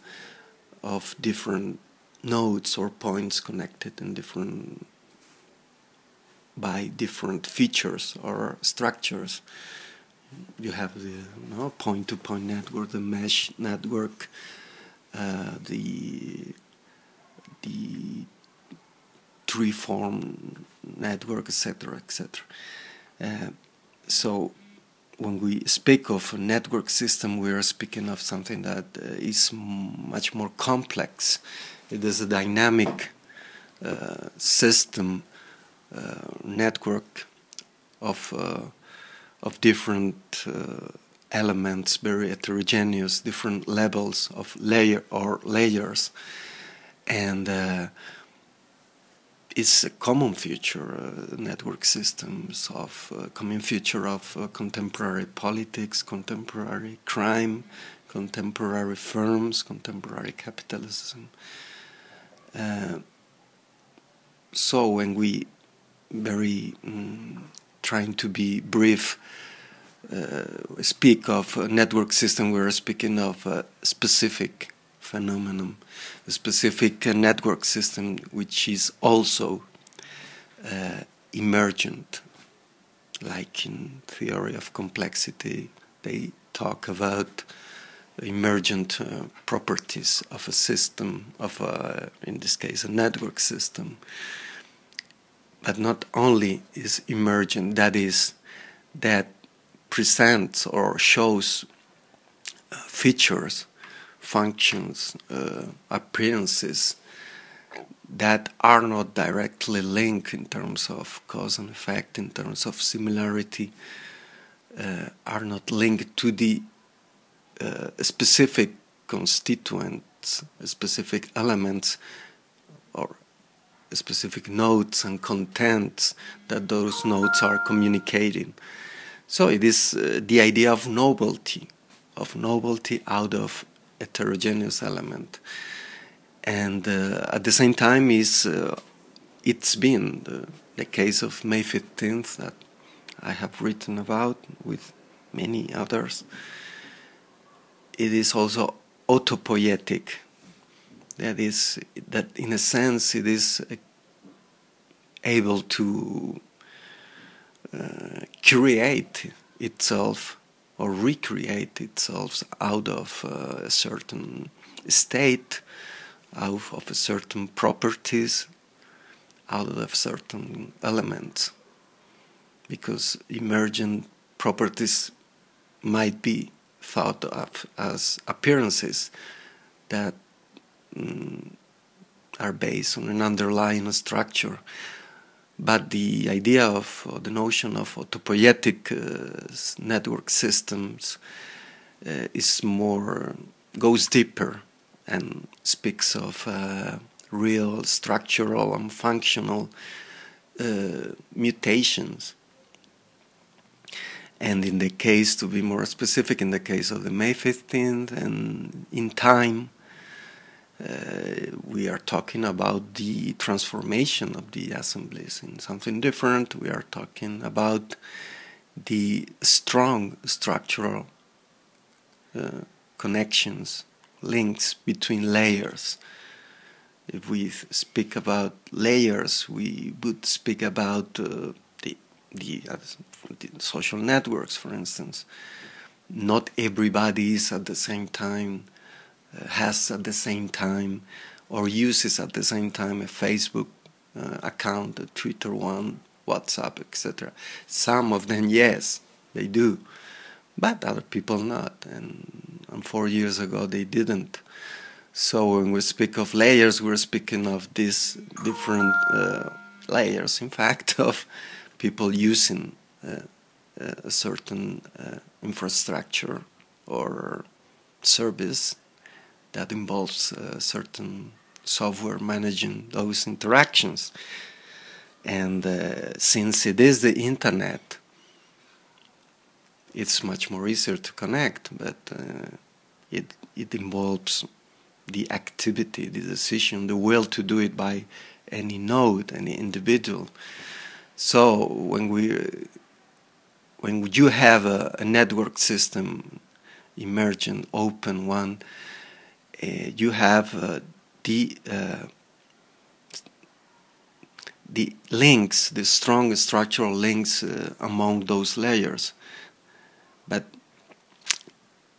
of different nodes or points connected in different by different features or structures you have the you point-to-point network, the mesh network, uh, the the tree-form network, etc., etc. Uh, so when we speak of a network system, we are speaking of something that uh, is much more complex. It is a dynamic uh, system uh, network of uh, of different elements, very heterogeneous, different levels of layer or layers, and uh, it's a common feature, uh, network systems of uh, common feature of uh, contemporary politics, contemporary crime, contemporary firms, contemporary capitalism. Uh, so when we very mm, trying to be brief, speak of network system, we're speaking of a specific phenomenon, a specific uh, network system which is also uh, emergent. Like in theory of complexity, they talk about emergent uh, properties of a system, of a, in this case a network system. But not only is emergent, that is, that presents or shows uh, features, functions, uh, appearances that are not directly linked in terms of cause and effect, in terms of similarity, uh, are not linked to the uh, specific constituents, specific elements, or specific nodes and contents that those nodes are communicating. So it is uh, the idea of novelty, of novelty out of heterogeneous element, and uh, at the same time is uh, it's been the, the case of May 15th that I have written about with many others it is also autopoietic. That is, that in a sense, it is able to create itself or recreate itself out of uh, a certain state, out of a certain properties, out of certain elements. Because emergent properties might be thought of as appearances that mm, are based on an underlying structure. But the idea of uh, the notion of autopoietic uh, network systems uh, is more goes deeper and speaks of uh, real structural and functional uh, mutations. And in the case, to be more specific, in the case of the May 15th and in time, uh, we are talking about the transformation of the assemblies in something different. We are talking about the strong structural uh, connections, links between layers. If we speak about layers, we would speak about uh, the, the uh, social networks, for instance. Not everybody is at the same time, has at the same time, or uses at the same time a Facebook uh, account, a Twitter one, WhatsApp, etc. Some of them, yes, they do, but other people not. And, and four years ago, they didn't. So when we speak of layers, we're speaking of these different uh, layers, in fact, of people using uh, a certain uh, infrastructure or service that involves uh, certain software managing those interactions. And since it is the internet, it's much more easier to connect, but uh, it it involves the activity, the decision, the will to do it by any node, any individual. So when we when you have a, a network system, emergent, open one, uh, you have uh, the uh, the links, the strong structural links uh, among those layers, but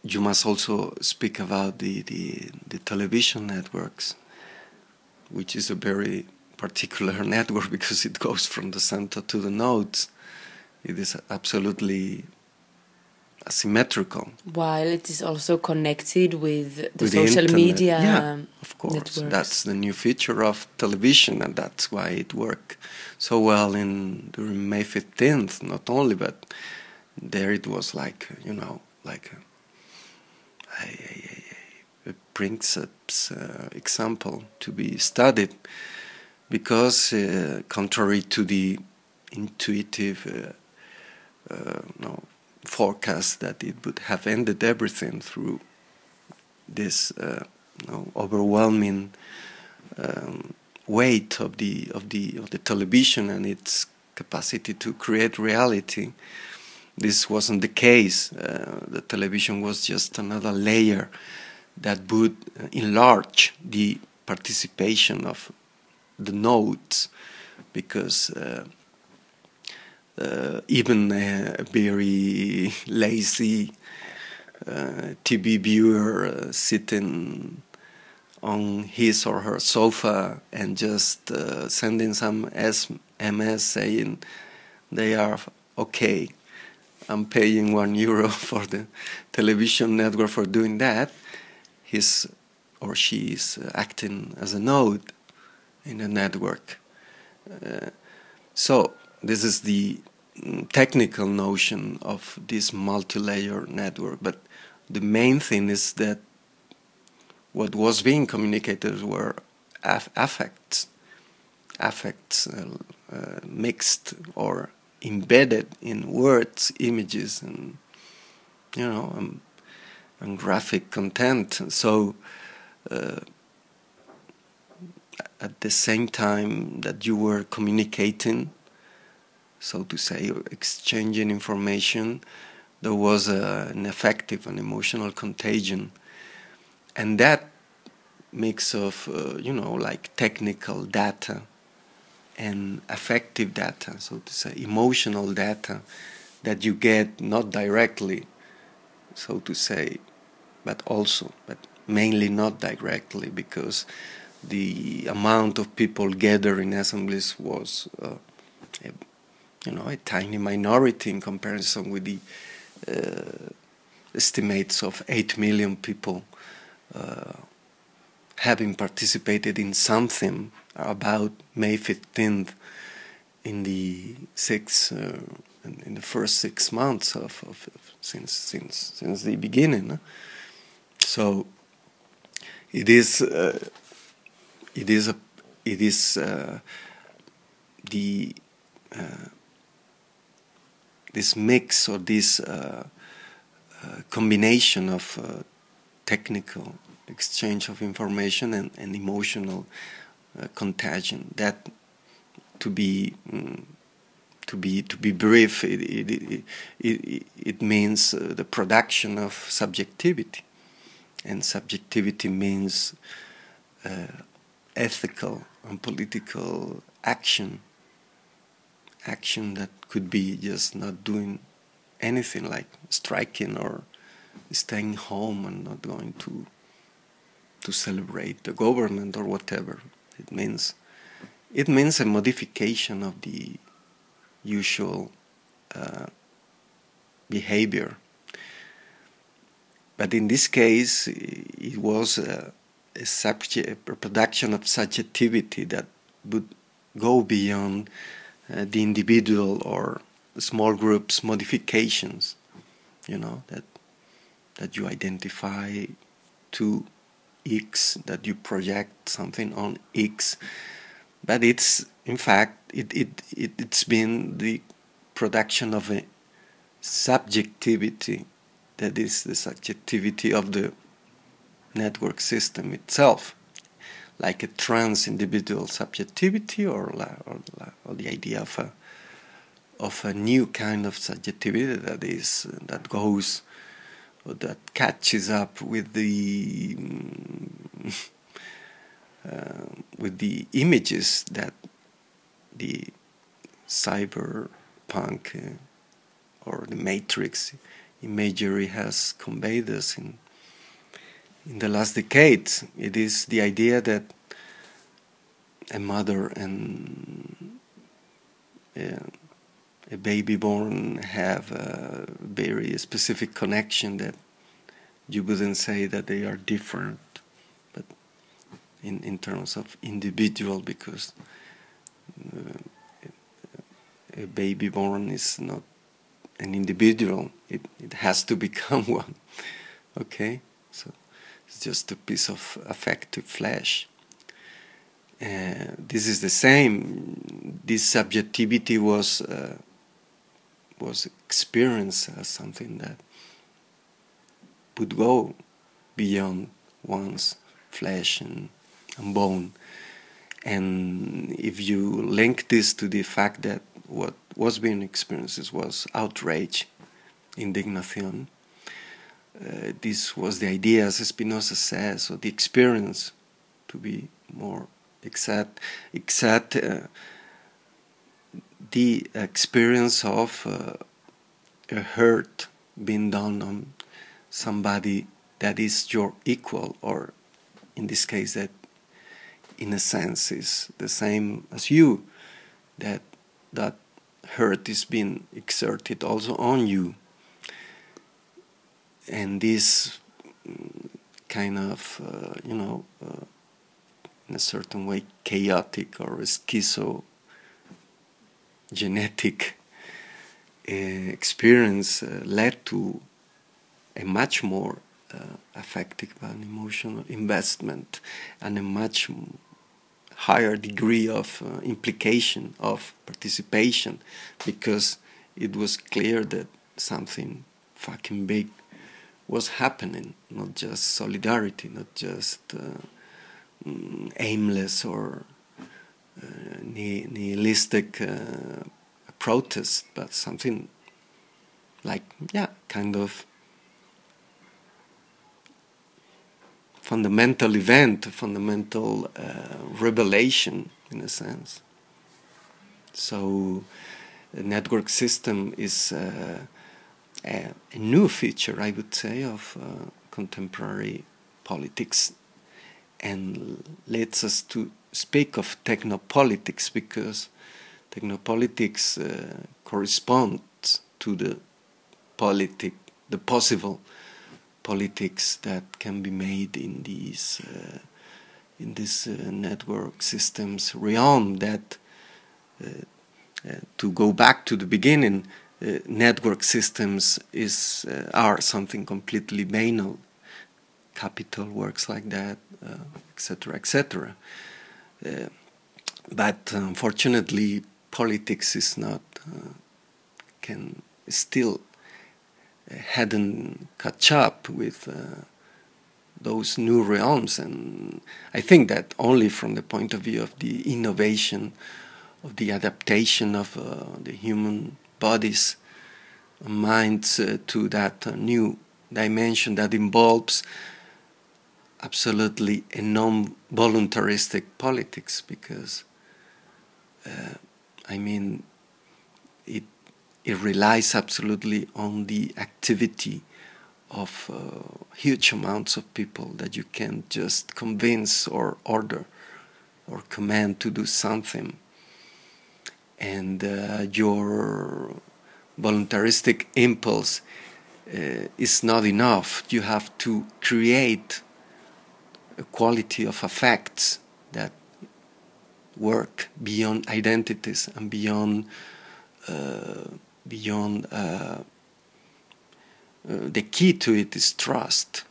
you must also speak about the, the, the television networks, which is a very particular network because it goes from the center to the nodes. It is absolutely asymmetrical. While it is also connected with the with social the media. Yeah, of course. Networks. That's the new feature of television, and that's why it worked so well in during May 15th, not only, but there it was like, you know, like a, a, a, a princeps uh, example to be studied because, uh, contrary to the intuitive uh, uh, no, forecast that it would have ended everything through this uh, no, overwhelming um, weight of the of the of the television and its capacity to create reality. This wasn't the case. Uh, the television was just another layer that would enlarge the participation of the nodes because uh, even a very lazy uh, TV viewer uh, sitting on his or her sofa and just uh, sending some SMS saying they are okay. I'm paying one euro for the television network for doing that. He's or she is acting as a node in the network. Uh, so this is the technical notion of this multi-layer network, but the main thing is that what was being communicated were aff- affects, affects uh, uh, mixed or embedded in words, images, and you know, um, and graphic content. So. Uh, at the same time that you were communicating, so to say, exchanging information, there was a, an effective and emotional contagion. And that mix of, uh, you know, like technical data and affective data, so to say, emotional data that you get not directly, so to say, but also, but mainly not directly because the amount of people gathered in assemblies was, uh, you know, a tiny minority in comparison with the uh, estimates of 8 million people uh, having participated in something about May 15th in the six uh, in the first six months of, of, of, since since since the beginning. So it is uh, it is a it is uh, the uh, this mix or this uh, uh, combination of uh, technical exchange of information and, and emotional contagion. That to be um, to be to be brief it it, it, it, means the production of subjectivity. And subjectivity means uh, ethical and political action action that could be just not doing anything like striking or staying home and not going to to celebrate the government or whatever it means. It means a modification of the usual uh, behavior. But in this case, it was a, a, subject, a production of subjectivity that would go beyond uh, the individual or small groups modifications. You know that that you identify to X, that you project something on X, but it's in fact it it, it it's been the production of a subjectivity that is the subjectivity of the network system itself, like a trans individual subjectivity or, or, or the idea of a, of a new kind of subjectivity that is that goes or that catches up with the uh, with the images that the cyberpunk uh, or the matrix imagery has conveyed us in in the last decade. It is the idea that a mother and a, uh, a baby born have a very specific connection that you wouldn't say that they are different, but in, in terms of individual, because uh, a baby born is not an individual, it, it has to become one. Okay? So it's just a piece of affective flesh. Uh, this is the same. This subjectivity was uh, was experienced as something that would go beyond one's flesh and, and bone. And if you link this to the fact that what was being experienced was outrage, indignation. Uh, this was the idea, as Spinoza says, or the experience, to be more exact, exact uh, the experience of uh, a hurt being done on somebody that is your equal, or in this case, that in a sense is the same as you, that that hurt is being exerted also on you. And this kind of, uh, you know, uh, in a certain way, chaotic or schizo genetic uh, experience uh, led to a much more uh, effective and emotional investment and a much higher degree of uh, implication of participation because it was clear that something fucking big was happening not just solidarity not just uh, mm, aimless or uh, nihilistic uh, protest but something like yeah kind of fundamental event, fundamental uh, revelation in a sense. So, the network system is uh, a, new feature, I would say, of uh, contemporary politics. And leads us to speak of technopolitics because technopolitics uh, corresponds to the politic, the possible politics that can be made in these uh, in this uh, network systems realm that uh, uh, to go back to the beginning uh, network systems is are something completely banal capital works like that etc etc but unfortunately politics is not can still hadn't catch up with uh, those new realms. And I think that only from the point of view of the innovation, of the adaptation of uh, the human bodies, minds uh, to that uh, new dimension that involves absolutely a non voluntaristic politics because uh, I mean it it relies absolutely on the activity of uh, huge amounts of people that you can't just convince or order or command to do something. And uh, your voluntaristic impulse uh, is not enough. You have to create a quality of effects that work beyond identities and beyond uh, beyond uh, uh, the key to it is trust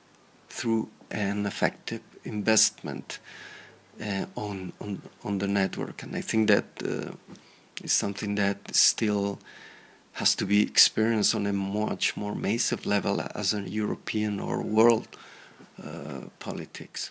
through an effective investment uh, on, on on the network, and I think that is something that still has to be experienced on a much more massive level as a European or world uh, politics.